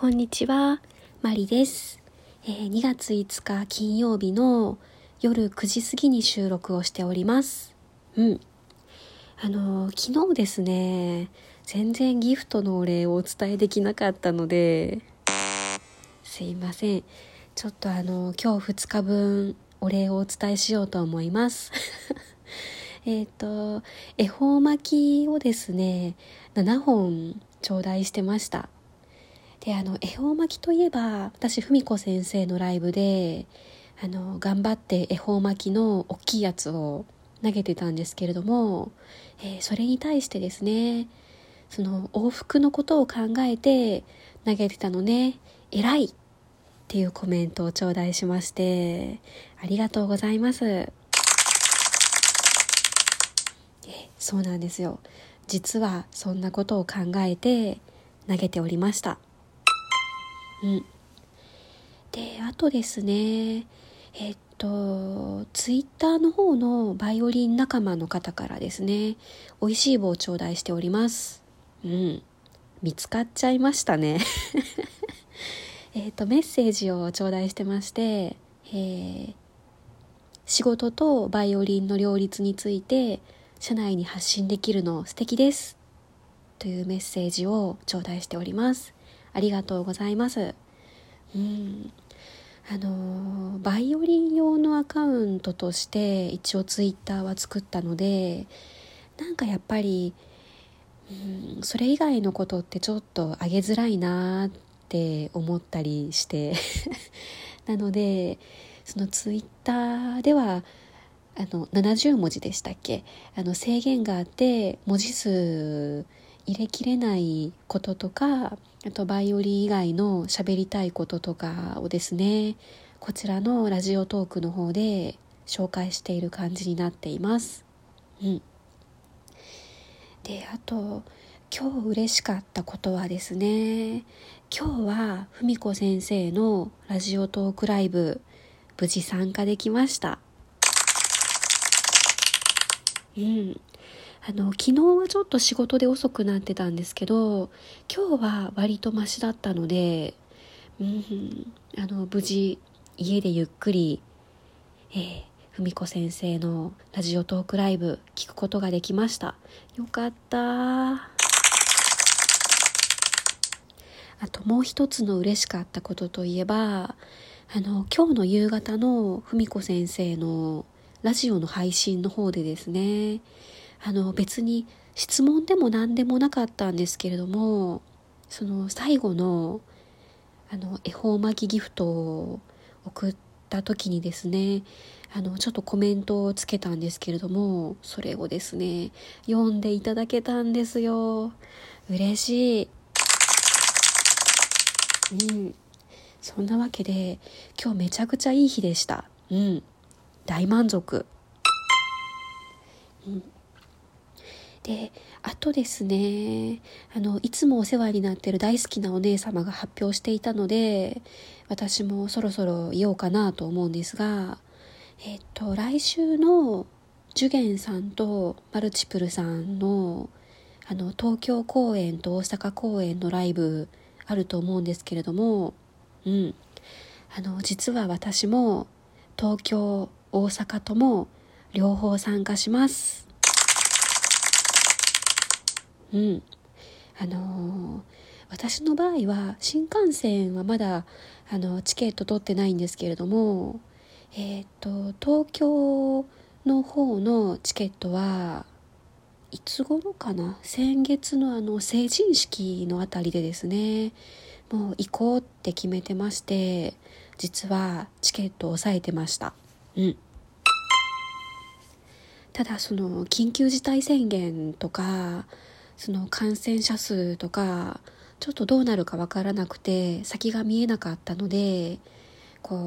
こんにちは、マリです、えー、2月5日金曜日の夜9時過ぎに収録をしております。うん。あのー、昨日ですね、全然ギフトのお礼をお伝えできなかったので、すいません。ちょっとあのー、今日2日分お礼をお伝えしようと思います。えっと、恵方巻きをですね、7本頂戴してました。であの恵方巻きといえば私文子先生のライブであの頑張って恵方巻きの大きいやつを投げてたんですけれども、えー、それに対してですねその往復のことを考えて投げてたのね偉いっていうコメントを頂戴しましてありがとうございます。えそうなんですよ。実はそんなことを考えて投げておりました。うん。で、あとですね、えっと、ツイッターの方のバイオリン仲間の方からですね、美味しい棒を頂戴しております。うん。見つかっちゃいましたね。えっと、メッセージを頂戴してまして、えー、仕事とバイオリンの両立について、社内に発信できるの素敵です。というメッセージを頂戴しております。ありがとうございます。うん。あのバイオリン用のアカウントとして一応ツイッターは作ったのでなんかやっぱり、うん、それ以外のことってちょっと上げづらいなって思ったりして なのでそのツイッターではあの70文字でしたっけ？あの制限があって文字数入れきれないこととかあとバイオリン以外の喋りたいこととかをですねこちらのラジオトークの方で紹介している感じになっています。うん、であと今日嬉しかったことはですね今日は文子先生のラジオトークライブ無事参加できました。うん、あの、昨日はちょっと仕事で遅くなってたんですけど、今日は割とマシだったので、うん、あの、無事、家でゆっくり、えー、文子先生のラジオトークライブ聞くことができました。よかった。あともう一つの嬉しかったことといえば、あの、今日の夕方の文子先生のラジオの配信の方でですね、あの別に質問でも何でもなかったんですけれどもその最後のあの恵方巻きギフトを送った時にですねあのちょっとコメントをつけたんですけれどもそれをですね読んでいただけたんですよ。嬉しい。うん。そんなわけで今日めちゃくちゃいい日でした。うん。大満足。うん。であとですねあのいつもお世話になってる大好きなお姉様が発表していたので私もそろそろ言おうかなと思うんですがえっと来週のジュゲンさんとマルチプルさんのあの東京公演と大阪公演のライブあると思うんですけれどもうん。あの実は私も東京大阪とも両方参加します。うん。あのー、私の場合は新幹線はまだあのチケット取ってないんですけれども、えっ、ー、と東京の方のチケットはいつ頃かな？先月のあの成人式のあたりでですねもう行こうって決めてまして実はチケットを押さえてました。うん。ただその緊急事態宣言とかその感染者数とかちょっとどうなるかわからなくて先が見えなかったのでこう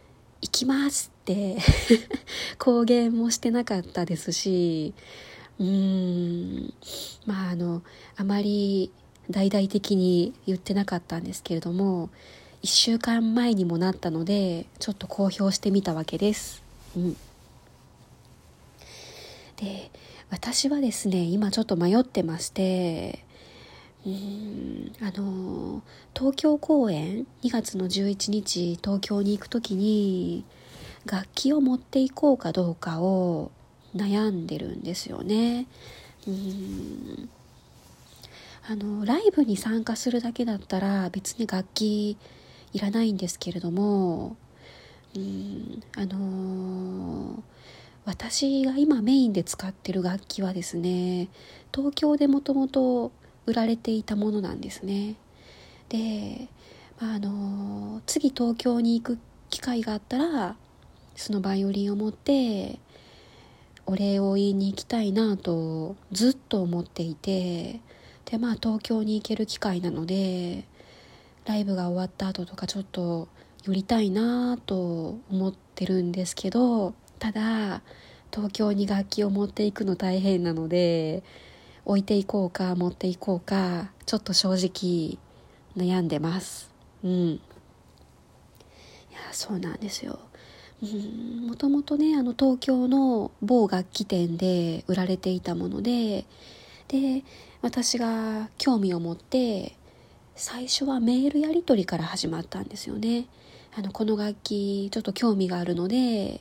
「行きます」って 公言もしてなかったですしうーんまああのあまり大々的に言ってなかったんですけれども1週間前にもなったのでちょっと公表してみたわけです。うんで私はですね今ちょっと迷ってましてうんあの東京公演2月の11日東京に行く時に楽器を持っていこうかどうかを悩んでるんですよね。うんあのライブに参加するだけだったら別に楽器いらないんですけれどもうーんあのー、私が今メインで使ってる楽器はですね東京でもともと売られていたものなんですね。で、まあ、あの次東京に行く機会があったらそのバイオリンを持ってお礼を言いに行きたいなとずっと思っていてでまあ東京に行ける機会なのでライブが終わった後とかちょっと寄りたいなと思ってるんですけどただ東京に楽器を持っていくの大変なので置いていこうか持っていこうかちょっと正直悩んでます。うん。いやそうなんですよ。もともとねあの東京の某楽器店で売られていたものでで私が興味を持って最初はメールやり取りから始まったんですよね。あのこの楽器ちょっと興味があるので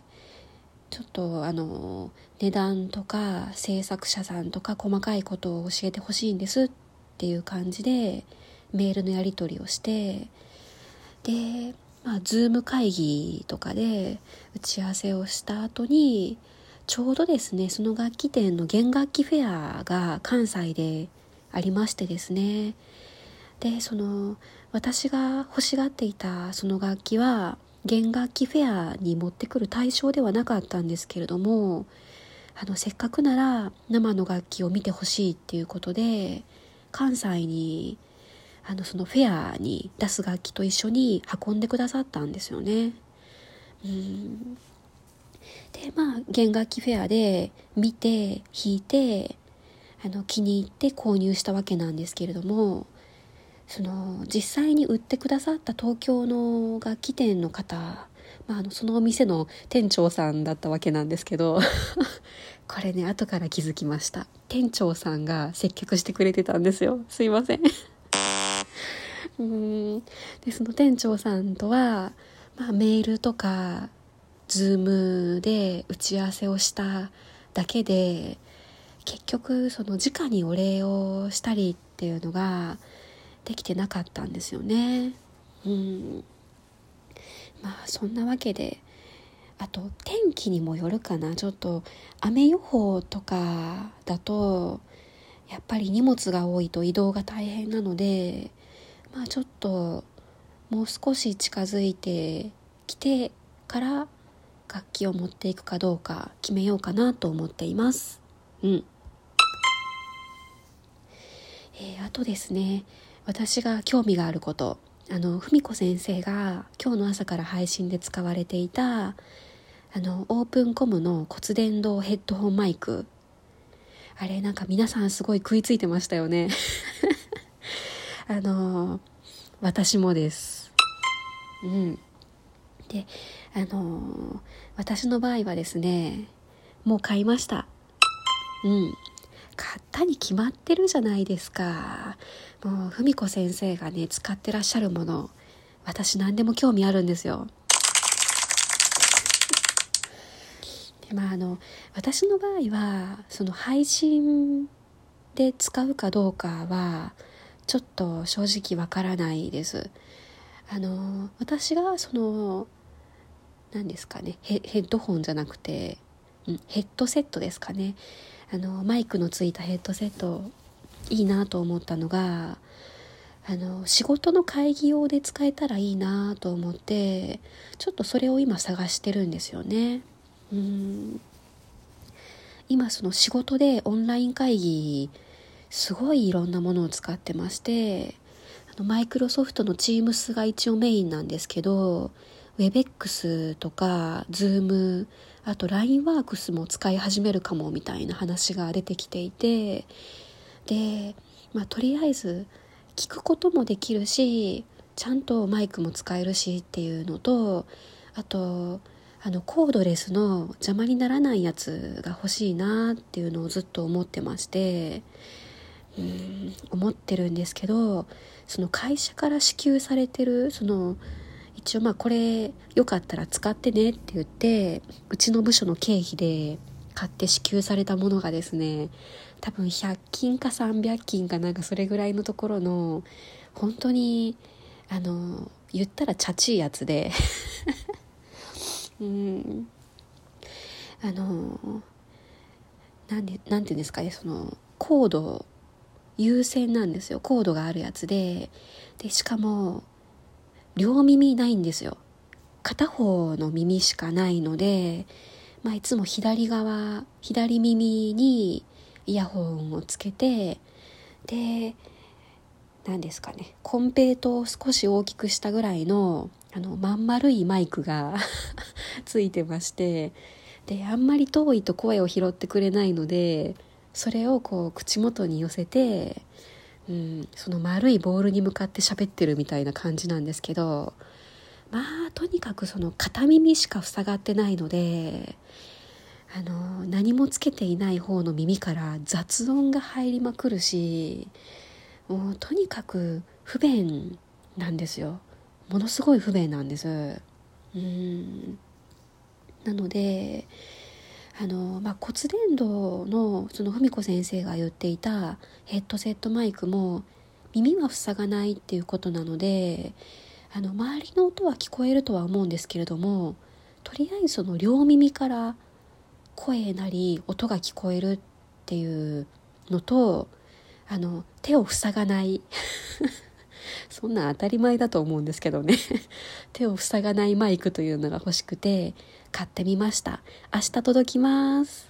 ちょっとあの値段とか制作者さんとか細かいことを教えてほしいんですっていう感じでメールのやり取りをしてでまあ、ズーム会議とかで打ち合わせをした後にちょうどですねその楽器店の弦楽器フェアが関西でありましてですね。でその私が欲しがっていたその楽器は弦楽器フェアに持ってくる対象ではなかったんですけれどもあのせっかくなら生の楽器を見てほしいっていうことで関西にあのそのフェアに出す楽器と一緒に運んでくださったんですよね。うんでまあ弦楽器フェアで見て弾いてあの気に入って購入したわけなんですけれどもその実際に売ってくださった東京の楽器店の方、まあ、あのそのお店の店長さんだったわけなんですけど これね後から気づきました。店長さんが接客してくれてたんですよ。すいません。うん。でその店長さんとは、まあ、メールとかズームで打ち合わせをしただけで結局その直にお礼をしたりっていうのができてなかったんですよね。うん。まあそんなわけであと天気にもよるかな。ちょっと雨予報とかだとやっぱり荷物が多いと移動が大変なのでまあちょっともう少し近づいてきてから楽器を持っていくかどうか決めようかなと思っています。うん。えー、あとですね私が興味があることあの文子先生が今日の朝から配信で使われていたあのオープンコムの骨伝導ヘッドホンマイクあれなんか皆さんすごい食いついてましたよね あの私もです。うん。で、あの私の場合はですね、もう買いました。うん。買ったに決まってるじゃないですか。もう、文子先生がね、使ってらっしゃるもの、私何でも興味あるんですよ。でまああの私の場合はその配信で使うかどうかはちょっと正直わからないです。あの私がその何ですかねヘッドホンじゃなくて、うん、ヘッドセットですかねあのマイクのついたヘッドセットいいなと思ったのがあの仕事の会議用で使えたらいいなと思ってちょっとそれを今探してるんですよね。うん今その仕事でオンライン会議すごいいろんなものを使ってましてあのマイクロソフトの Teams が一応メインなんですけど WebEx とか Zoom あと LINEWorks も使い始めるかもみたいな話が出てきていてで、まあ、とりあえず聞くこともできるしちゃんとマイクも使えるしっていうのとあとあのコードレスの邪魔にならないやつが欲しいなっていうのをずっと思ってましてうん思ってるんですけどその会社から支給されてるその一応まあこれよかったら使ってねって言ってうちの部署の経費で買って支給されたものがですね多分100均か300均かなんかそれぐらいのところの本当にあの言ったらチャチいやつで。うん。あのなんでなんていうんですかねそのコード優先なんですよ。コードがあるやつで。でしかも両耳ないんですよ。片方の耳しかないので、まあ、いつも左側左耳にイヤホンをつけてで何ですかね。コンペイトを少し大きくしたぐらいのあのまん丸いマイクが ついてましてであんまり遠いと声を拾ってくれないのでそれをこう口元に寄せて、うん、その丸いボールに向かって喋ってるみたいな感じなんですけどまあとにかくその片耳しか塞がってないのであの何もつけていない方の耳から雑音が入りまくるしもうとにかく不便なんですよ。ものすごい不便なんです。うん。なのであの、まあ、骨伝導のその文子先生が言っていたヘッドセットマイクも耳は塞がないっていうことなのであの周りの音は聞こえるとは思うんですけれどもとりあえずその両耳から声なり音が聞こえるっていうのとあの手を塞がない。そんなん当たり前だと思うんですけどね。手を塞がないマイクというのが欲しくて買ってみました。明日届きます。